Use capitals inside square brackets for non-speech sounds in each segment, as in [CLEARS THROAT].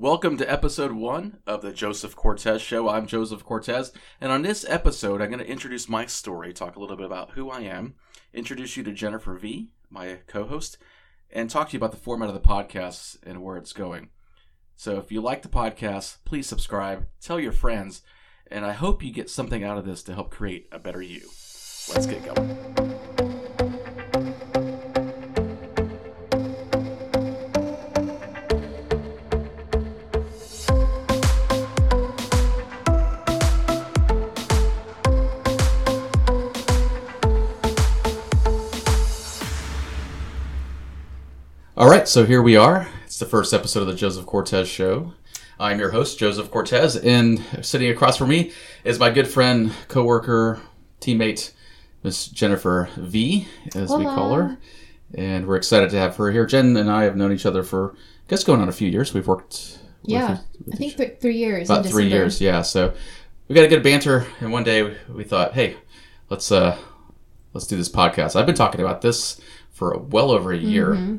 Welcome to episode one of the Joseph Cortez Show. I'm Joseph Cortez, and on this episode, I'm going to introduce my story, talk a little bit about who I am, introduce you to Jennifer V, my co host, and talk to you about the format of the podcast and where it's going. So if you like the podcast, please subscribe, tell your friends, and I hope you get something out of this to help create a better you. Let's get going. All right, so here we are. It's the first episode of the Joseph Cortez Show. I'm your host, Joseph Cortez, and sitting across from me is my good friend, coworker, teammate, Miss Jennifer V, as we call her. And we're excited to have her here. Jen and I have known each other for, I guess, going on a few years. We've worked. Yeah, with, with I think th- three years. about three years. Yeah, so we got a good banter, and one day we, we thought, hey, let's uh, let's do this podcast. I've been talking about this for well over a year. Mm-hmm.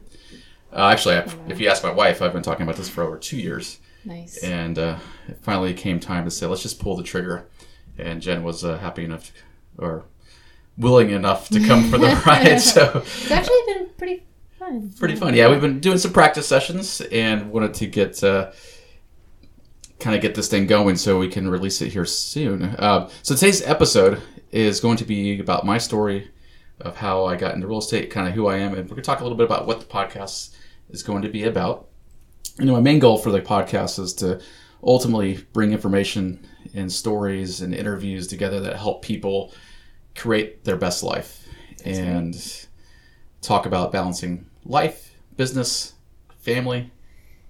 Uh, actually, I, if you ask my wife, I've been talking about this for over two years, Nice. and uh, it finally came time to say, let's just pull the trigger. And Jen was uh, happy enough, to, or willing enough to come for the [LAUGHS] ride. [LAUGHS] So It's actually been pretty fun. pretty fun. Yeah, we've been doing some practice sessions and wanted to get uh, kind of get this thing going so we can release it here soon. Uh, so today's episode is going to be about my story of how I got into real estate, kind of who I am, and we're going to talk a little bit about what the podcast is going to be about. You know, my main goal for the podcast is to ultimately bring information and stories and interviews together that help people create their best life and talk about balancing life, business, family,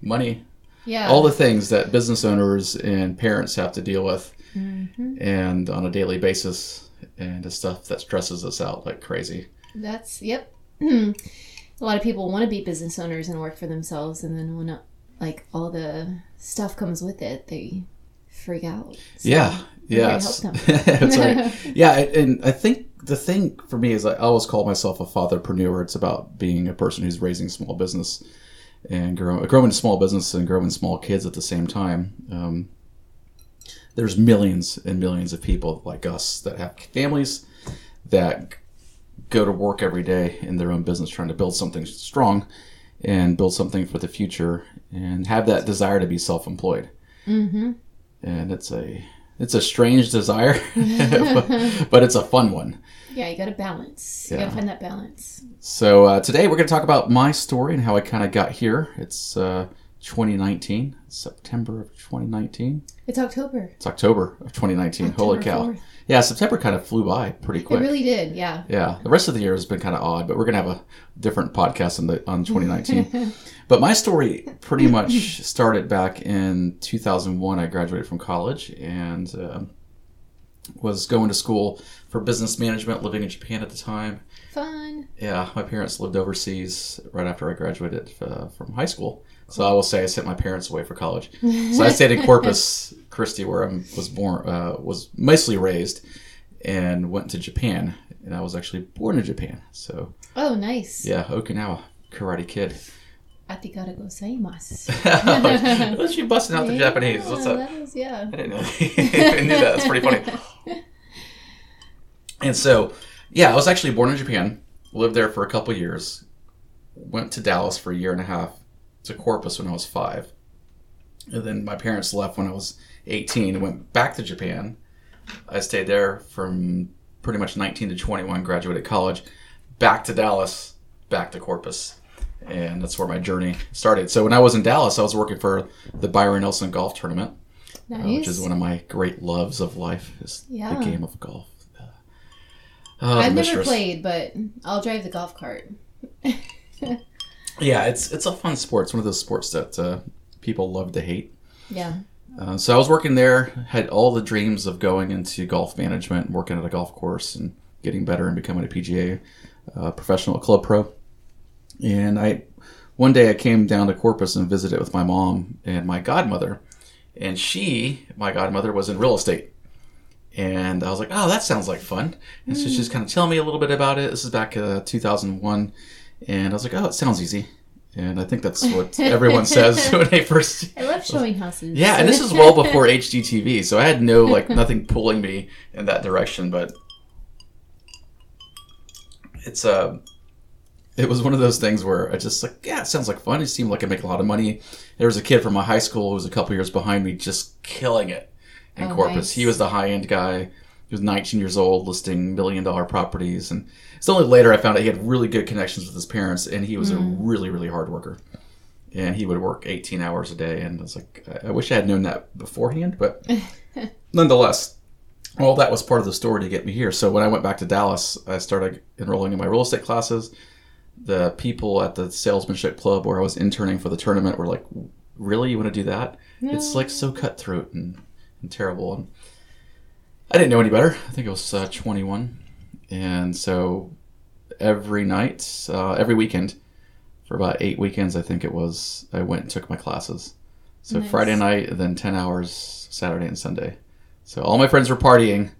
money, Yeah. all the things that business owners and parents have to deal with mm-hmm. and on a daily basis and the stuff that stresses us out like crazy. That's yep. [CLEARS THROAT] a lot of people want to be business owners and work for themselves, and then when like all the stuff comes with it, they freak out. So Yeah. [LAUGHS] [LAUGHS] Yeah. here it's- help them. Yeah. And I think the thing for me is I always call myself a fatherpreneur. It's about being a person who's raising small business and grow, growing a small business and growing small kids at the same time. Um, there's millions and millions of people like us that have families that go to work every day in their own business trying to build something strong and build something for the future and have that desire to be self-employed Mm-hmm. and it's a it's a strange desire but, [LAUGHS] but it's a fun one Yeah, you got to balance. You got to find that balance. so uh, today we're going to talk about my story and how i kind of got here it's uh, 2019 september of 2019 It's October. it's october of 2019 holy cow 4th. yeah september kind of flew by pretty quick. It really did. Yeah. Yeah, the rest of the year has been kind of odd, but we're gonna have a different podcast on the on 2019. [LAUGHS] but my story pretty much started back in 2001. I graduated from college and um, was going to school for business management, living in Japan at the time. Fun. Yeah, my parents lived overseas right after I graduated uh, from high school. So I will say I sent my parents away for college. So I stayed in [LAUGHS] Corpus Christi, where I was born, uh, was mostly raised, and went to Japan. And I was actually born in Japan. So Oh, nice. yeah, Okinawa, Karate Kid. Arigato gozaimasu. [LAUGHS] You busting out the Japanese? What's up? Yeah. I didn't know. [LAUGHS] I knew that. That's pretty funny. And so, yeah, I was actually born in Japan. Lived there for a couple years. Went to Dallas for a year and a half. To Corpus when I was five. And then my parents left when I was 18 and went back to Japan. I stayed there from pretty much 19 to 21, graduated college, back to Dallas, back to Corpus. And that's where my journey started. So when I was in Dallas, I was working for the Byron Nelson Golf Tournament uh, which is one of my great loves of life is Yeah. the game of golf. Uh, I've never mistress. played, but I'll drive the golf cart. [LAUGHS] Yeah, it's it's a fun sport. It's one of those sports that uh, people love to hate. Yeah. Uh, so I was working there, had all the dreams of going into golf management, working at a golf course, and getting better and becoming a PGA uh, professional club pro. And I, one day I came down to Corpus and visited with my mom and my godmother, and she, my godmother, was in real estate. And I was like, oh, that sounds like fun. And so she's kind of telling me a little bit about it. This is back uh, 2001. And I was like, oh, it sounds easy. and I think that's what everyone says [LAUGHS] when they first. I love showing [LAUGHS] houses. Yeah, and this is well before HGTV, so I had no like [LAUGHS] nothing pulling me in that direction. But it's uh, it was one of those things where I just like, yeah, it sounds like fun. It seemed like I make a lot of money. There was a kid from my high school who was a couple years behind me, just killing it in Oh, Corpus. nice. He was the high end guy. He was 19 years old, listing million dollar properties, and it's only later I found out he had really good connections with his parents, and he was a mm. really, really hard worker. And he would work 18 hours a day, and I was like, I- wish I had known that beforehand, but [LAUGHS] nonetheless, all that was part of the story to get me here. So when I went back to Dallas, I started enrolling in my real estate classes. The people at the salesmanship club where I was interning for the tournament were like, "Really, you want to do that? It's like so cutthroat and, and terrible." And I didn't know any better. I think it was uh, 21, and so every night, uh, every weekend, for about eight weekends, I think it was, I went and took my classes. So Nice. Friday night, then 10 hours Saturday and Sunday. So all my friends were partying.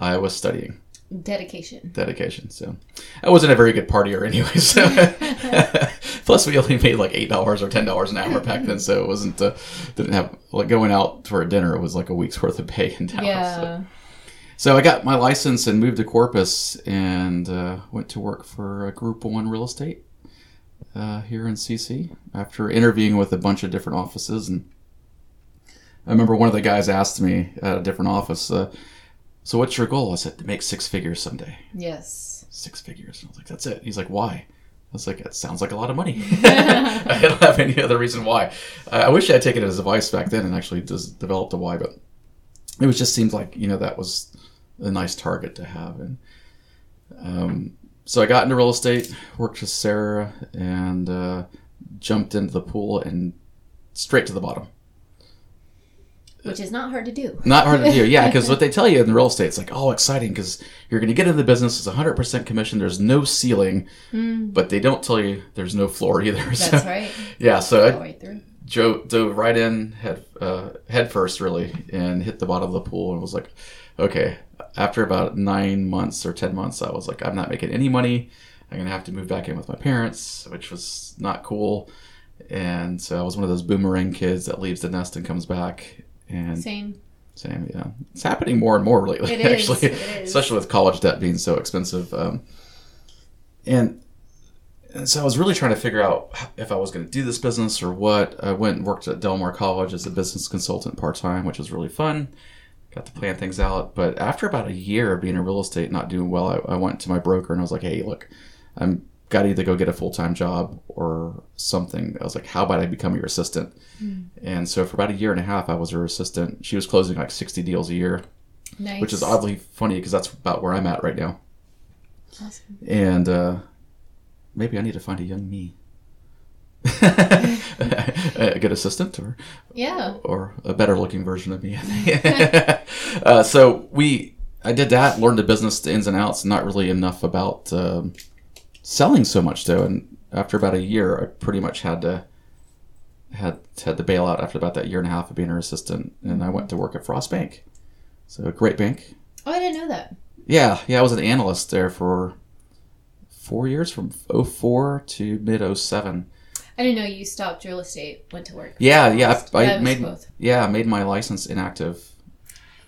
I was studying. Dedication. Dedication. So I wasn't a very good partier anyway. [LAUGHS] So [LAUGHS] plus we only made like eight dollars or ten dollars an hour back then. So it wasn't uh, didn't have like going out for a dinner. It was like a week's worth of pay in Dallas. Yeah. So I got my license and moved to Corpus and uh, went to work for Group One Real Estate uh, here in CC after interviewing with a bunch of different offices. And I remember one of the guys asked me at a different office, uh, "So what's your goal?" I said, "To make six figures someday." Yes. Six figures. I was like, "That's it." He's like, "Why?" I was like, "That sounds like a lot of money." [LAUGHS] [LAUGHS] I don't have any other reason why. I I wish I had taken it as advice back then and actually just developed a why, but it was just seemed like you know that was a nice target to have. And um, so I got into real estate, worked with Sarah, and uh, jumped into the pool and straight to the bottom. Which is not hard to do. Not hard to do, yeah, because what [LAUGHS] they tell you in real estate, it's like, oh, exciting, because you're going to get into the business, it's 100% commission, there's no ceiling, but they don't tell you there's no floor either. [LAUGHS] That's so, right. Yeah, so I right through. jo- dove right in head uh, head first, really, and hit the bottom of the pool and was like, okay. After about nine months or ten months, I was like, I'm not making any money. I'm gonna have to move back in with my parents, which was not cool. And so I was one of those boomerang kids that leaves the nest and comes back. And Same. same, yeah, it's happening more and more lately. It [LAUGHS] is, actually, it is. especially with college debt being so expensive. Um, and and so I was really trying to figure out if I was going to do this business or what. I went and worked at Del Mar College as a business consultant part time, which was really fun. Got to plan things out. But after about a year of being in real estate, not doing well, I, I went to my broker and I was like, "Hey, look, I'm got to either go get a full time job or something." I was like, "How about I become your assistant?" And so for about a year and a half, I was her assistant. She was closing like 60 deals a year, Nice. which is oddly funny because that's about where I'm at right now. Awesome. And uh, maybe I need to find a young me. [LAUGHS] a good assistant or Yeah. or a better looking version of me. I [LAUGHS] think. [LAUGHS] uh, so we, I did that, learned the business, the ins and outs, not really enough about um, selling so much though. And after about a year, I pretty much had to had had to bail out after about that year and a half of being her assistant, and I went to work at Frost Bank. So a great bank. Oh, I didn't know that. Yeah, yeah, I was an analyst there for four years, from 04 to mid 07. I didn't know you stopped real estate, went to work. Yeah, yeah, I, I made both. yeah, I made my license inactive.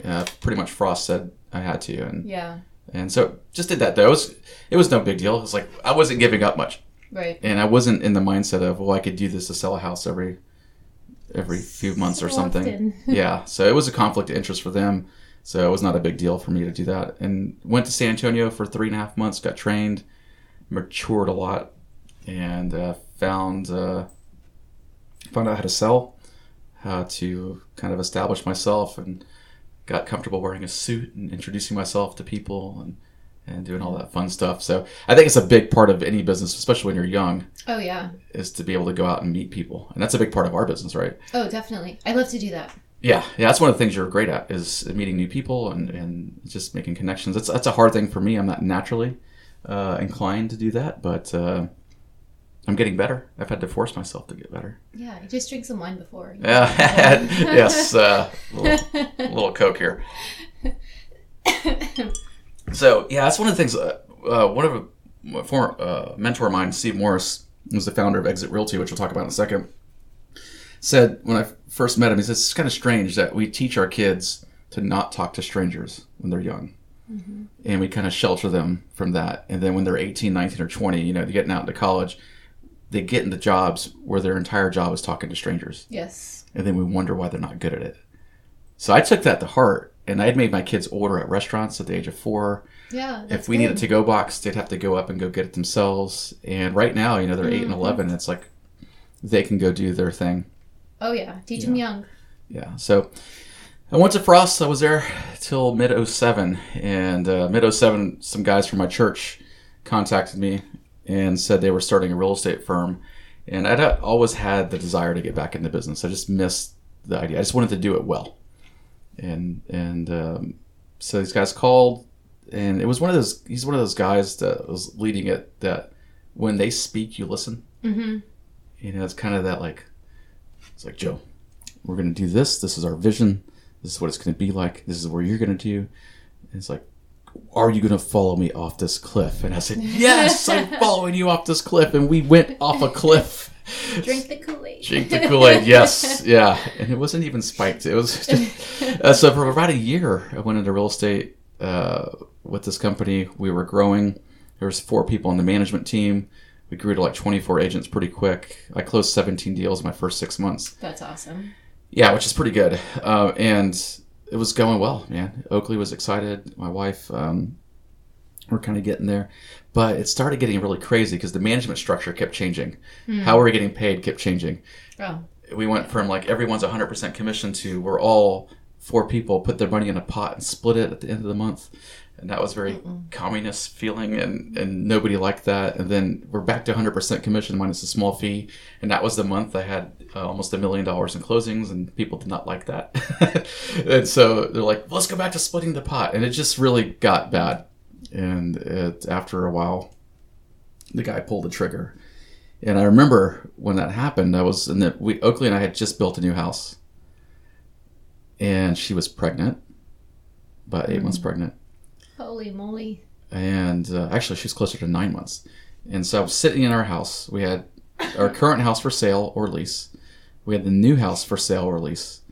Uh, pretty much Frost said I had to, and Yeah. and so just did that. Though it was it was no big deal. It was like I wasn't giving up much, Right. and I wasn't in the mindset of well I could do this to sell a house every every few months or something. often. [LAUGHS] yeah, so it was a conflict of interest for them. So it was not a big deal for me to do that. And went to San Antonio for three and a half months, got trained, matured a lot, and uh, found uh, found out how to sell, how to kind of establish myself, and got comfortable wearing a suit and introducing myself to people and and doing all that fun stuff. So I think it's a big part of any business, especially when you're young, Oh yeah. is to be able to go out and meet people, and that's a big part of our business, right? Oh, definitely. I love to do that. Yeah, yeah, that's one of the things you're great at is meeting new people and, and just making connections. That's that's a hard thing for me. I'm not naturally uh, inclined to do that, but uh, I'm getting better. I've had to force myself to get better. Yeah. I just drink some wine before. Yeah, [LAUGHS] yes, uh, little, little coke here. [LAUGHS] So yeah, that's one of the things. Uh, uh, one of a former uh, mentor of mine, Steve Morris, who's the founder of Exit Realty, which we'll talk about in a second, said when I first met him, he says it's kind of strange that we teach our kids to not talk to strangers when they're young. And we kind of shelter them from that. And then when they're 18, 19, or 20, you know, they're getting out into college, they get into jobs where their entire job is talking to strangers. Yes. And then we wonder why they're not good at it. So I took that to heart. And I had made my kids order at restaurants at the age of four. Yeah. if we good. need a to-go box, they'd have to go up and go get it themselves. And right now, you know, they're eight and Mm-hmm. eleven. It's like they can go do their thing. Oh yeah, teach them young. Yeah. So I went to Frost. I was there till mid 07. And uh, mid 07, some guys from my church contacted me and said they were starting a real estate firm. And I'd always had the desire to get back into business. I just missed the idea. I just wanted to do it well. And and um, so these guys called, and it was one of those. He's one of those guys that was leading it. That when they speak, you listen. Mm-hmm. You know, it's kind of that like, it's like Joe, we're gonna do this. This is our vision. This is what it's gonna be like. This is what you're gonna do. And it's like, are you gonna follow me off this cliff? And I said, [LAUGHS] yes, I'm following you off this cliff. And we went off a cliff. [LAUGHS] Drink the Kool Aid. Drink the Kool Aid, yes, [LAUGHS] yeah, and it wasn't even spiked. It was just, uh, so for about a year. I went into real estate uh, with this company. We were growing. There was four people on the management team. We grew to like 24 agents pretty quick. I closed 17 deals in my first six months. That's awesome. Yeah, which is pretty good. Uh, and it was going well, man. Oakley was excited. My wife, um, we're kind of getting there. But it started getting really crazy because the management structure kept changing. How we were getting paid kept changing. Oh. We went from like everyone's 100% commission to we're all four people put their money in a pot and split it at the end of the month. And that was very communist feeling, and, and nobody liked that. And then we're back to 100% commission minus a small fee. And that was the month I had uh, almost a million dollars in closings, and people did not like that. [LAUGHS] and so they're like, let's go back to splitting the pot. And it just really got bad. And it, after a while, the guy pulled the trigger. And I remember when that happened, I was in the we Oakley and I had just built a new house. And she was pregnant, about 8 months pregnant. Holy moly. And uh, actually, she was closer to nine months. And so I was sitting in our house. We had our current house for sale or lease. We had the new house for sale or lease.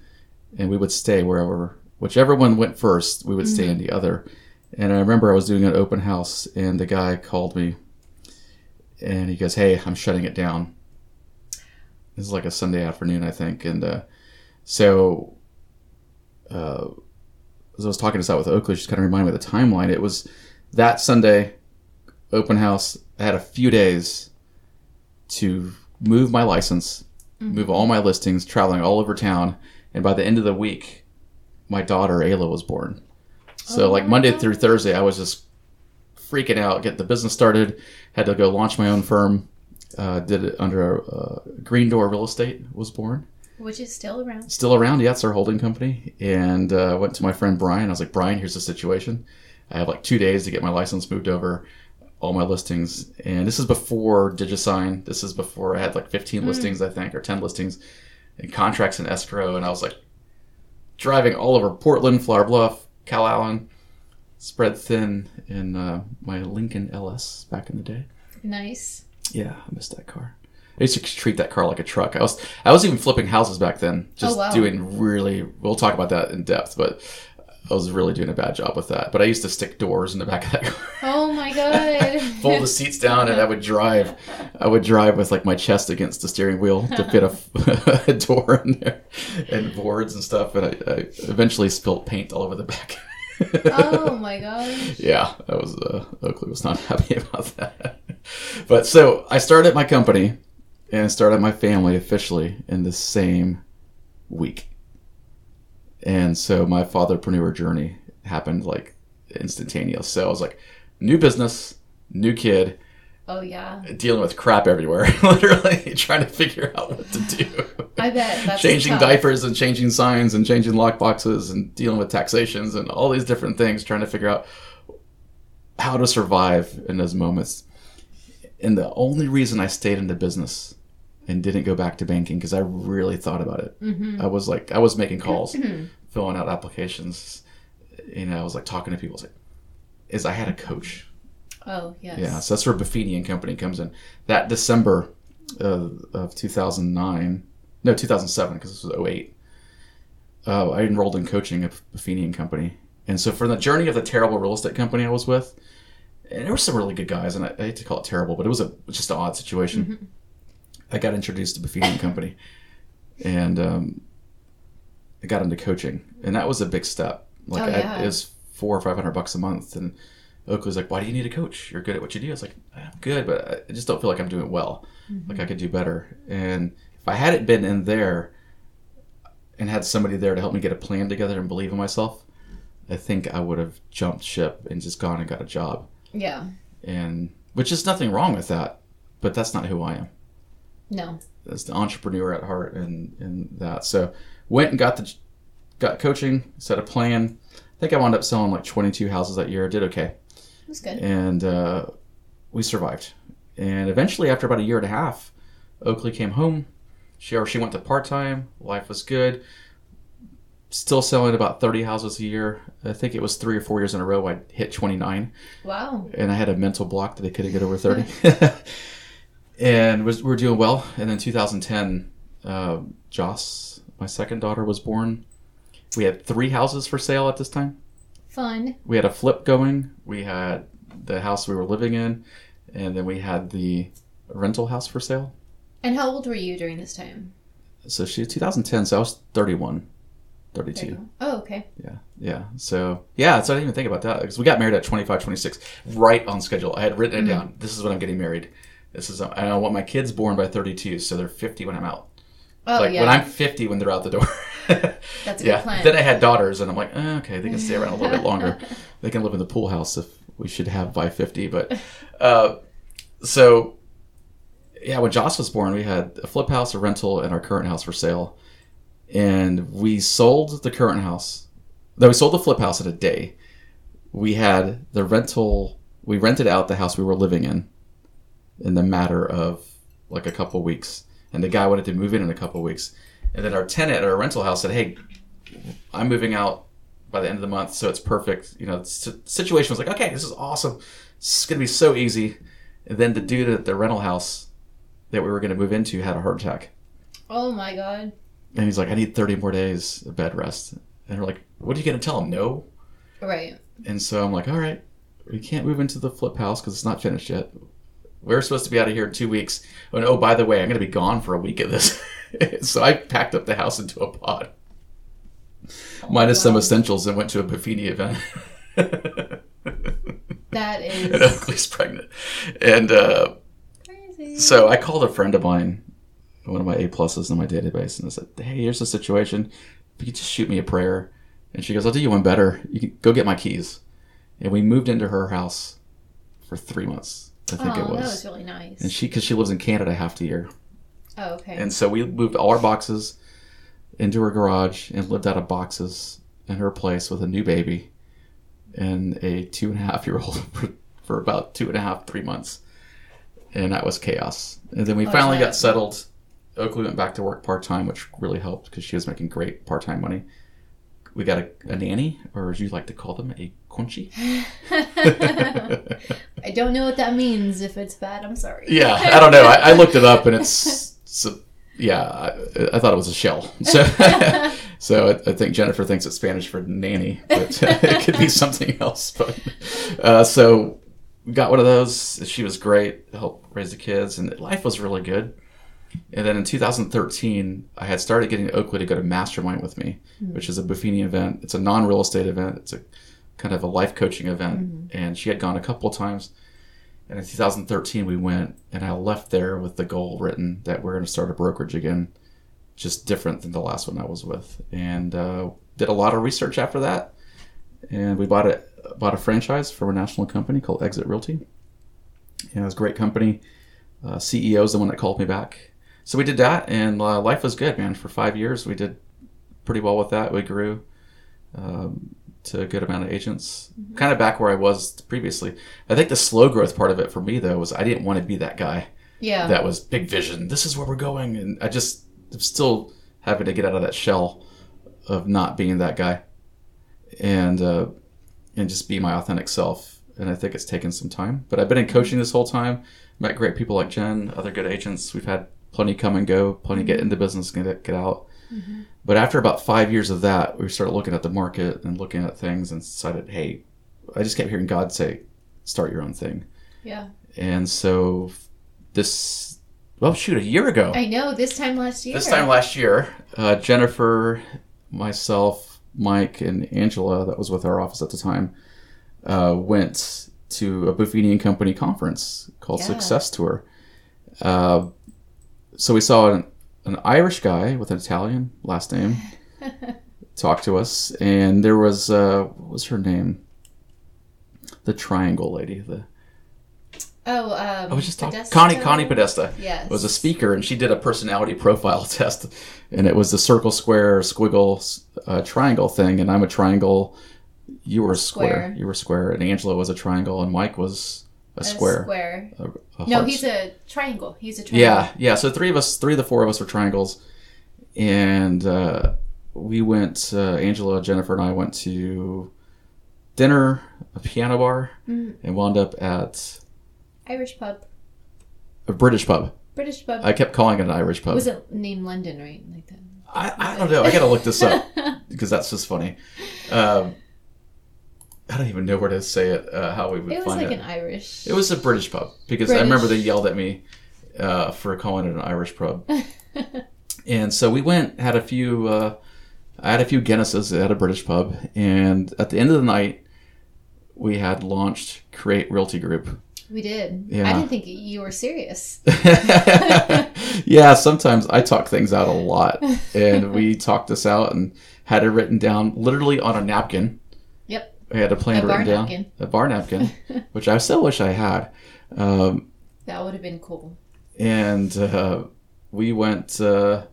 And we would stay wherever, whichever one went first, we would stay in the other. And I remember I was doing an open house, and the guy called me, and he goes, "Hey, I'm shutting it down." This is like a Sunday afternoon, I think, and uh, so uh, as I was talking this out with Oakley, she's kind of reminded me of the timeline. It was that Sunday open house. I had a few days to move my license, move all my listings, traveling all over town, and by the end of the week, my daughter Ayla was born. So Oh, like Monday through Thursday, I was just freaking out, get the business started. Had to go launch my own firm. Uh, did it under uh, Green Door Real Estate was born Which is still around. still around. Yeah, it's our holding company. And uh, went to my friend Brian. I was like, Brian, here's the situation. I have like two days to get my license moved over, all my listings. And this is before DigiSign. This is before I had like 15 listings, I think, or 10 listings, and contracts in escrow. And I was like driving all over Portland, Flower Bluff, Calallen, spread thin in uh, my Lincoln LS back in the day. Nice. Yeah, I missed that car. I used to treat that car like a truck. I was I was even flipping houses back then, just Oh, wow. doing really. We'll talk about that in depth, but I was really doing a bad job with that. But I used to stick doors in the back of that car, Oh my god. [LAUGHS] fold the seats down, and I would drive. I would drive with like my chest against the steering wheel to fit a, [LAUGHS] a door in there, and boards and stuff. And I, I eventually spilled paint all over the back. oh my [LAUGHS] gosh. yeah, I was uh, Oakley was not happy about that. But so I started my company and started my family officially in the same week. And so my fatherpreneur journey happened like instantaneous. So I was like, new business, new kid, Oh yeah. dealing with crap everywhere, [LAUGHS] literally trying to figure out what to do. I bet that's [LAUGHS] changing tough. diapers and changing signs and changing lock boxes and dealing with taxations and all these different things, trying to figure out how to survive in those moments. And the only reason I stayed in the business and didn't go back to banking because I really thought about it. Mm-hmm. I was like, I was making calls, filling out applications. You know, I was like talking to people. Like, is I had a coach. Oh yes. Yeah, so that's where Buffini and Company comes in. That December uh, of 2009, no 2007 because this was 08. Uh, I enrolled in coaching at Buffini and Company, and so for the journey of the terrible real estate company I was with, and there were some really good guys, and I, I hate to call it terrible, but it was a just an odd situation. I got introduced to Buffini and Company, and um, I got into coaching, and that was a big step. Like Oh, I, it was four or five hundred bucks a month, and Oakley was like, "Why do you need a coach? You're good at what you do." I was like, "I'm good, but I just don't feel like I'm doing well. Like I could do better." And if I hadn't been in there and had somebody there to help me get a plan together and believe in myself, I think I would have jumped ship and just gone and got a job. Yeah. And which is nothing wrong with that, but that's not who I am No. as the entrepreneur at heart and and that. So went and got the got coaching, set a plan. I think I wound up selling like 22 houses that year. I Did okay, It was good. and uh, we survived. And eventually, after about a year and a half, Oakley came home. She or she went to part time. Life was good. Still selling about 30 houses a year. I think it was three or four years in a row I hit 29 Wow. and I had a mental block that I couldn't get over 30. [LAUGHS] [LAUGHS] and was, we are doing well. And then 2010, uh, Joss, my second daughter, was born. We had three houses for sale at this time. Fun. We had a flip going. We had the house we were living in, and then we had the rental house for sale. And how old were you during this time? So she 2010, so I was 31, 32. Oh, okay. Yeah, yeah. So yeah, so I didn't even think about that because we got married at 25, 26, right on schedule. I had written it down. This is when I'm getting married. This is and I want my kids born by 32, so they're 50 when I'm out. Oh, like yeah. when I'm 50 when they're out the door. [LAUGHS] That's a good yeah. plan. Then I had daughters, and I'm like, eh, okay, they can stay around a little bit [LAUGHS] longer. They can live in the pool house if we should have by 50. But uh, so yeah, when Joss was born, we had a flip house, a rental, and our current house for sale. And we sold the current house. Though we sold the flip house in a day. We had the rental. We rented out the house we were living in, in the matter of like a couple weeks. And the guy wanted to move in in a couple weeks. And then our tenant at our rental house said, "Hey, I'm moving out by the end of the month, so it's perfect." You know, the situation was like, "Okay, this is awesome. It's gonna be so easy." And then the dude at the rental house that we were gonna move into had a heart attack. oh my god. And he's like, I need 30 more days of bed rest. And we're like, what are you going to tell him? No. Right. And so I'm like, all right, we can't move into the flip house because it's not finished yet. We're supposed to be out of here in two weeks. Oh, and oh, by the way, I'm going to be gone for a week of this. [LAUGHS] so I packed up the house into a pod, minus some essentials, and went to a Buffini event. [LAUGHS] that is. and Oakley's pregnant. And uh, crazy. so I called a friend of mine, one of my A pluses in my database, and I said, "Hey, here's the situation. If you just shoot me a prayer." And she goes, "I'll do you one better. You can go get my keys." And we moved into her house for three months. I think oh, it was. that was really nice. and she, because she lives in Canada half the year, oh, okay. and so we moved all our boxes into her garage and lived out of boxes in her place with a new baby and a two and a half year old [LAUGHS] for, for about two and a half, three months. And that was chaos. And then we Oh, finally yeah. got settled. Oakley went back to work part time, which really helped because she was making great part time money. We got a, a nanny, or as you like to call them, a conchi. [LAUGHS] I don't know what that means. If it's bad, I'm sorry. Yeah, I don't know. I, I looked it up, and it's, [LAUGHS] so, yeah. I, I thought it was a shell. So, [LAUGHS] so I, I think Jennifer thinks it's Spanish for nanny, but it could be something else. But uh, so got one of those. She was great. Helped raise the kids, and life was really good. And then in 2013, I had started getting Oakley to go to Mastermind with me, which is a Buffini event. It's a non-real estate event. It's a kind of a life coaching event, and she had gone a couple of times. And in 2013, we went, and I left there with the goal written that we're going to start a brokerage again, just different than the last one I was with. And uh, did a lot of research after that, and we bought a bought a franchise from a national company called Exit Realty. And it was a great company. Uh, CEO is the one that called me back. So we did that, and uh, life was good, man. For five years, we did pretty well with that. We grew um, to a good amount of agents, kind of back where I was previously. I think the slow growth part of it for me, though, was I didn't want to be that guy Yeah. that was big vision. This is where we're going, and I just I'm still having to get out of that shell of not being that guy, and uh, and just be my authentic self. and I think it's taken some time. But I've been in coaching this whole time. Met great people like Jen, other good agents. We've had plenty come and go, plenty get into business, get get out. But after about five years of that, we started looking at the market and looking at things and decided, hey, I just kept hearing God say, start your own thing. Yeah. And so this, well, shoot, a year ago, I know. This time last year. this time last year, uh, Jennifer, myself, Mike, and Angela, that was with our office at the time, uh, went to a Buffini and Company conference called Yeah. Success Tour. Uh, so we saw an, an Irish guy with an Italian last name [LAUGHS] talk to us, and there was uh, what was her name? The Triangle lady. The Oh, um, I was just talking. Connie Connie Podesta Yes. was a speaker, and she did a personality profile [LAUGHS] test, and it was the circle, square, squiggle, uh, triangle thing. And I'm a triangle. You were a square. Square. You were square, and Angela was a triangle, and Mike was a A square. square. A- a No, he's a triangle. He's a triangle. yeah, yeah. So three of us, three of the four of us were triangles, and uh, we went. Uh, Angela, Jennifer, and I went to dinner, a piano bar, Mm. and wound up at Irish pub. a British pub. British pub. I kept calling it an Irish pub. was it named London, right? Like that. I, I don't know. I gotta look this up [LAUGHS] because that's just funny. Um, I don't even know where to say it. Uh, how we would It was find like it. an Irish. It was a British pub because I remember they yelled at me uh, for calling it an Irish pub. [LAUGHS] and so we went, had a few. Uh, I had a few Guinnesses at a British pub, and at the end of the night, we had launched Create Realty Group. We did. Yeah. I didn't think you were serious. [LAUGHS] yeah, sometimes I talk things out a lot, and we [LAUGHS] talked this out and had it written down literally on a napkin. I had a plan A written down, napkin. a bar napkin, [LAUGHS] which I still wish I had. Um, That would have been cool. and uh, we went. Uh,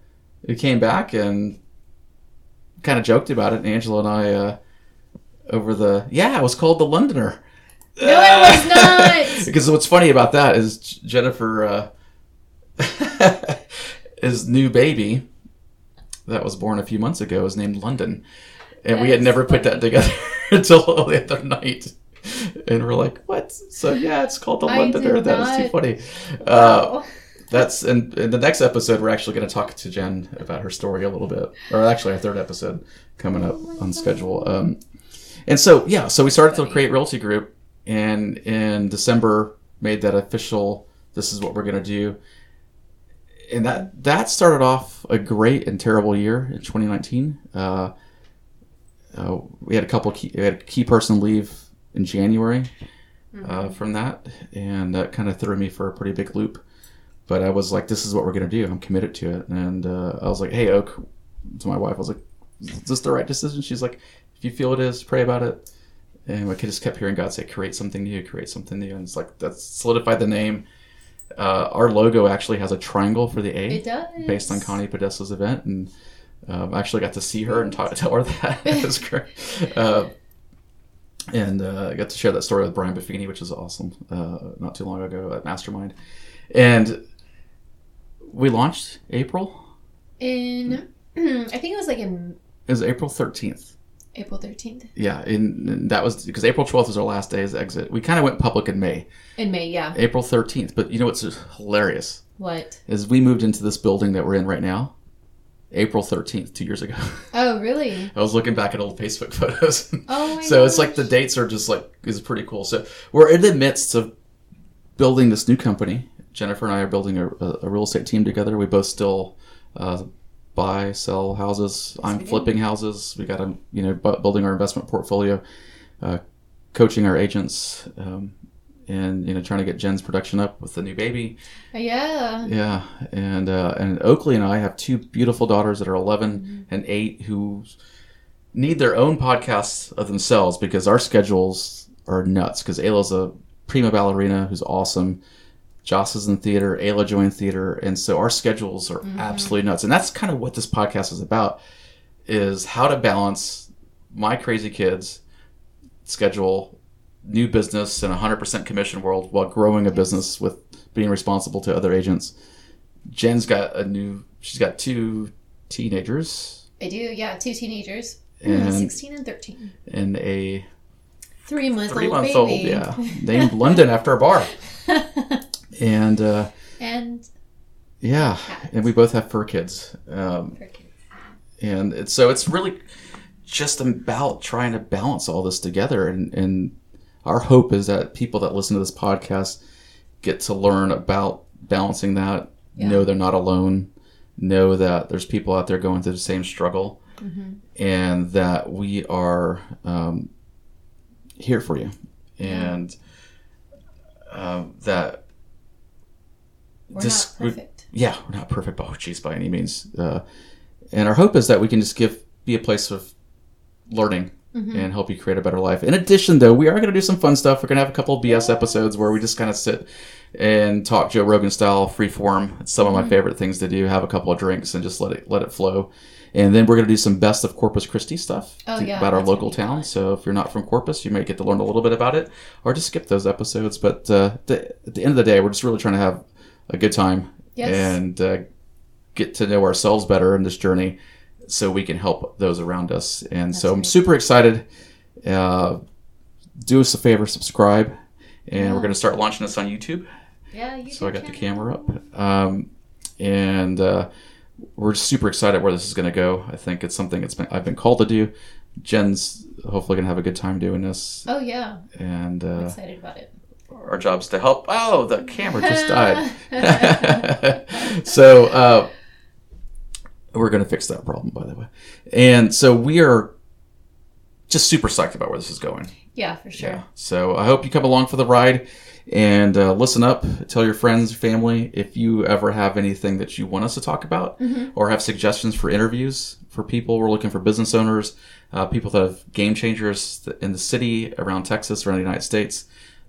we came back and kind of joked about it. And Angela and I uh, over the yeah, it was called the Londoner. No, it was [LAUGHS] not. because what's funny about that is Jennifer, uh, [LAUGHS] his new baby that was born a few months ago is named London, and we had never put that together until the other night. And we're like, "What?" So yeah, it's called the I Londoner. That was too funny. Uh, that's in, in the next episode. We're actually going to talk to Jen about her story a little bit, or actually our third episode coming up Oh on schedule. Um, and so yeah, so we started to Funny. create Realty Group, and in December made that official. This is what we're going to do, and that that started off a great and terrible year in 2019. Uh, uh, we had a couple key, we had a key person leave in January uh, from that, and that kind of threw me for a pretty big loop. But I was like, "This is what we're gonna do. I'm committed to it." And uh, I was like, "Hey, Oak," to my wife, I was like, "Is this the right decision?" She's like, "If you feel it is, pray about it." And I just kept hearing God say, "Create something new, create something new," and it's like that solidified the name. Uh, our logo actually has a triangle for the A It does. based on Connie Podesta's event, and um, I actually got to see her and talk, [LAUGHS] tell her that. [LAUGHS] it was great. Uh, and uh, I got to share that story with Brian Buffini, which is awesome, uh, not too long ago at Mastermind. And we launched April. In, [CLEARS THROAT] I think it was like in It was April 13th. April 13th. Yeah, and, and that was because April 12th was our last day as exit. We kind of went public in May, In May, yeah. April 13th. But you know what's hilarious What? is we moved into this building that we're in right now, April 13th, two years ago. [LAUGHS] Oh, really? I was looking back at old Facebook [LAUGHS] photos. Oh my so it's like the dates are just like is pretty cool. So we're in the midst of building this new company. Jennifer and I are building a, a, a real estate team together. We both still uh, buy, sell houses. I'm flipping houses. We got to you know bu- building our investment portfolio, uh, coaching our agents, um, and you know trying to get Jen's production up with the new baby. Yeah. Yeah, and uh, and Oakley and I have two beautiful daughters that are 11 and eight who need their own podcasts of themselves because our schedules are nuts. Because Ayla's a prima ballerina who's awesome. Joss is in theater. Ayla joined theater, and so our schedules are absolutely nuts. And that's kind of what this podcast is about: is how to balance my crazy kids schedule, new business, and 100% commission world while growing a business with being responsible to other agents. Jen's got a new. She's got two teenagers I do, yeah. Two teenagers. And- 16 and 13. and a Three month three old months baby. old. Yeah, [LAUGHS] named London after a bar. [LAUGHS] And uh, and yeah, and we both have fur kids. Um, for kids. and it's, so it's really just about trying to balance all this together and, and our hope is that people that listen to this podcast get to learn about balancing that Yeah. know they're not alone know that there's people out there going through the same struggle and that we are um, here for you and uh, that We're This not perfect. yeah, we're not perfect, oh geez, by any means. Uh, and our hope is that we can just give be a place of learning and help you create a better life. In addition, though, we are going to do some fun stuff. We're going to have a couple of BS episodes where we just kind of sit and talk Joe Rogan style, free form. It's some of my favorite things to do. Have a couple of drinks and just let it let it flow. And then we're going to do some best of Corpus Christi stuff Oh, yeah, about our local town. fun. So if you're not from Corpus, you may get to learn a little bit about it, or just skip those episodes. But uh, the, at the end of the day, we're just really trying to have a good time Yes. and uh, get to know ourselves better in this journey so we can help those around us. And so I'm super excited. Uh, do us a favor, subscribe. And we're going to start launching this on YouTube. Yeah, you So I got the camera up. Um, and uh, we're super excited where this is going to go. I think it's something it's been, I've been called to do. Jen's hopefully going to have a good time doing this. Oh yeah, And I'm uh, excited about it. our job's to help. Oh, the camera just [LAUGHS] died. [LAUGHS] so uh, we're going to fix that problem, by the way. And so we are just super psyched about where this is going. Yeah, for sure. So I hope you come along for the ride and uh, listen up. Tell your friends, family, if you ever have anything that you want us to talk about or have suggestions for interviews for people. We're looking for business owners, uh, people that have game changers in the city, around Texas, around the United States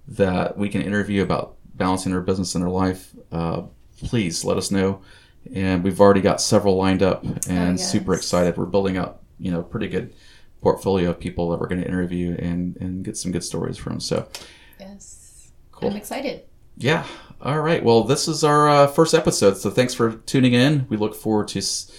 that we can interview about balancing their business and their life. Uh, please let us know. And we've already got several lined up and yes. super excited. We're building up, you know, pretty good portfolio of people that we're going to interview and, and get some good stories from. So, Yes. Cool. I'm excited. yeah. All right. Well, this is our uh, first episode. So thanks for tuning in. We look forward to s-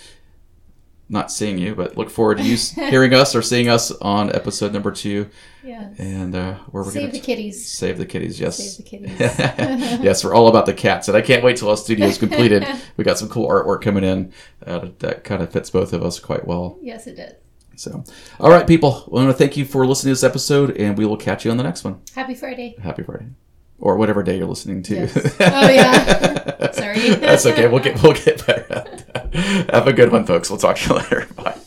not seeing you, but look forward to you hearing us or seeing us on episode number two. Yes. And uh, where we're going to Save the kitties. save the kitties. Yes. Save the kitties. [LAUGHS] yes, we're all about the cats, and I can't wait till our studio is completed. [LAUGHS] we got some cool artwork coming in uh, that kind of fits both of us quite well. yes, it does. So, all right, people, I want to thank you for listening to this episode, and we will catch you on the next one. Happy Friday. Happy Friday, or whatever day you're listening to. Yes. [LAUGHS] Oh, yeah. Sorry. That's okay. We'll get we'll get better. at that. Have a good one, folks. We'll talk to you [LAUGHS] later. Bye.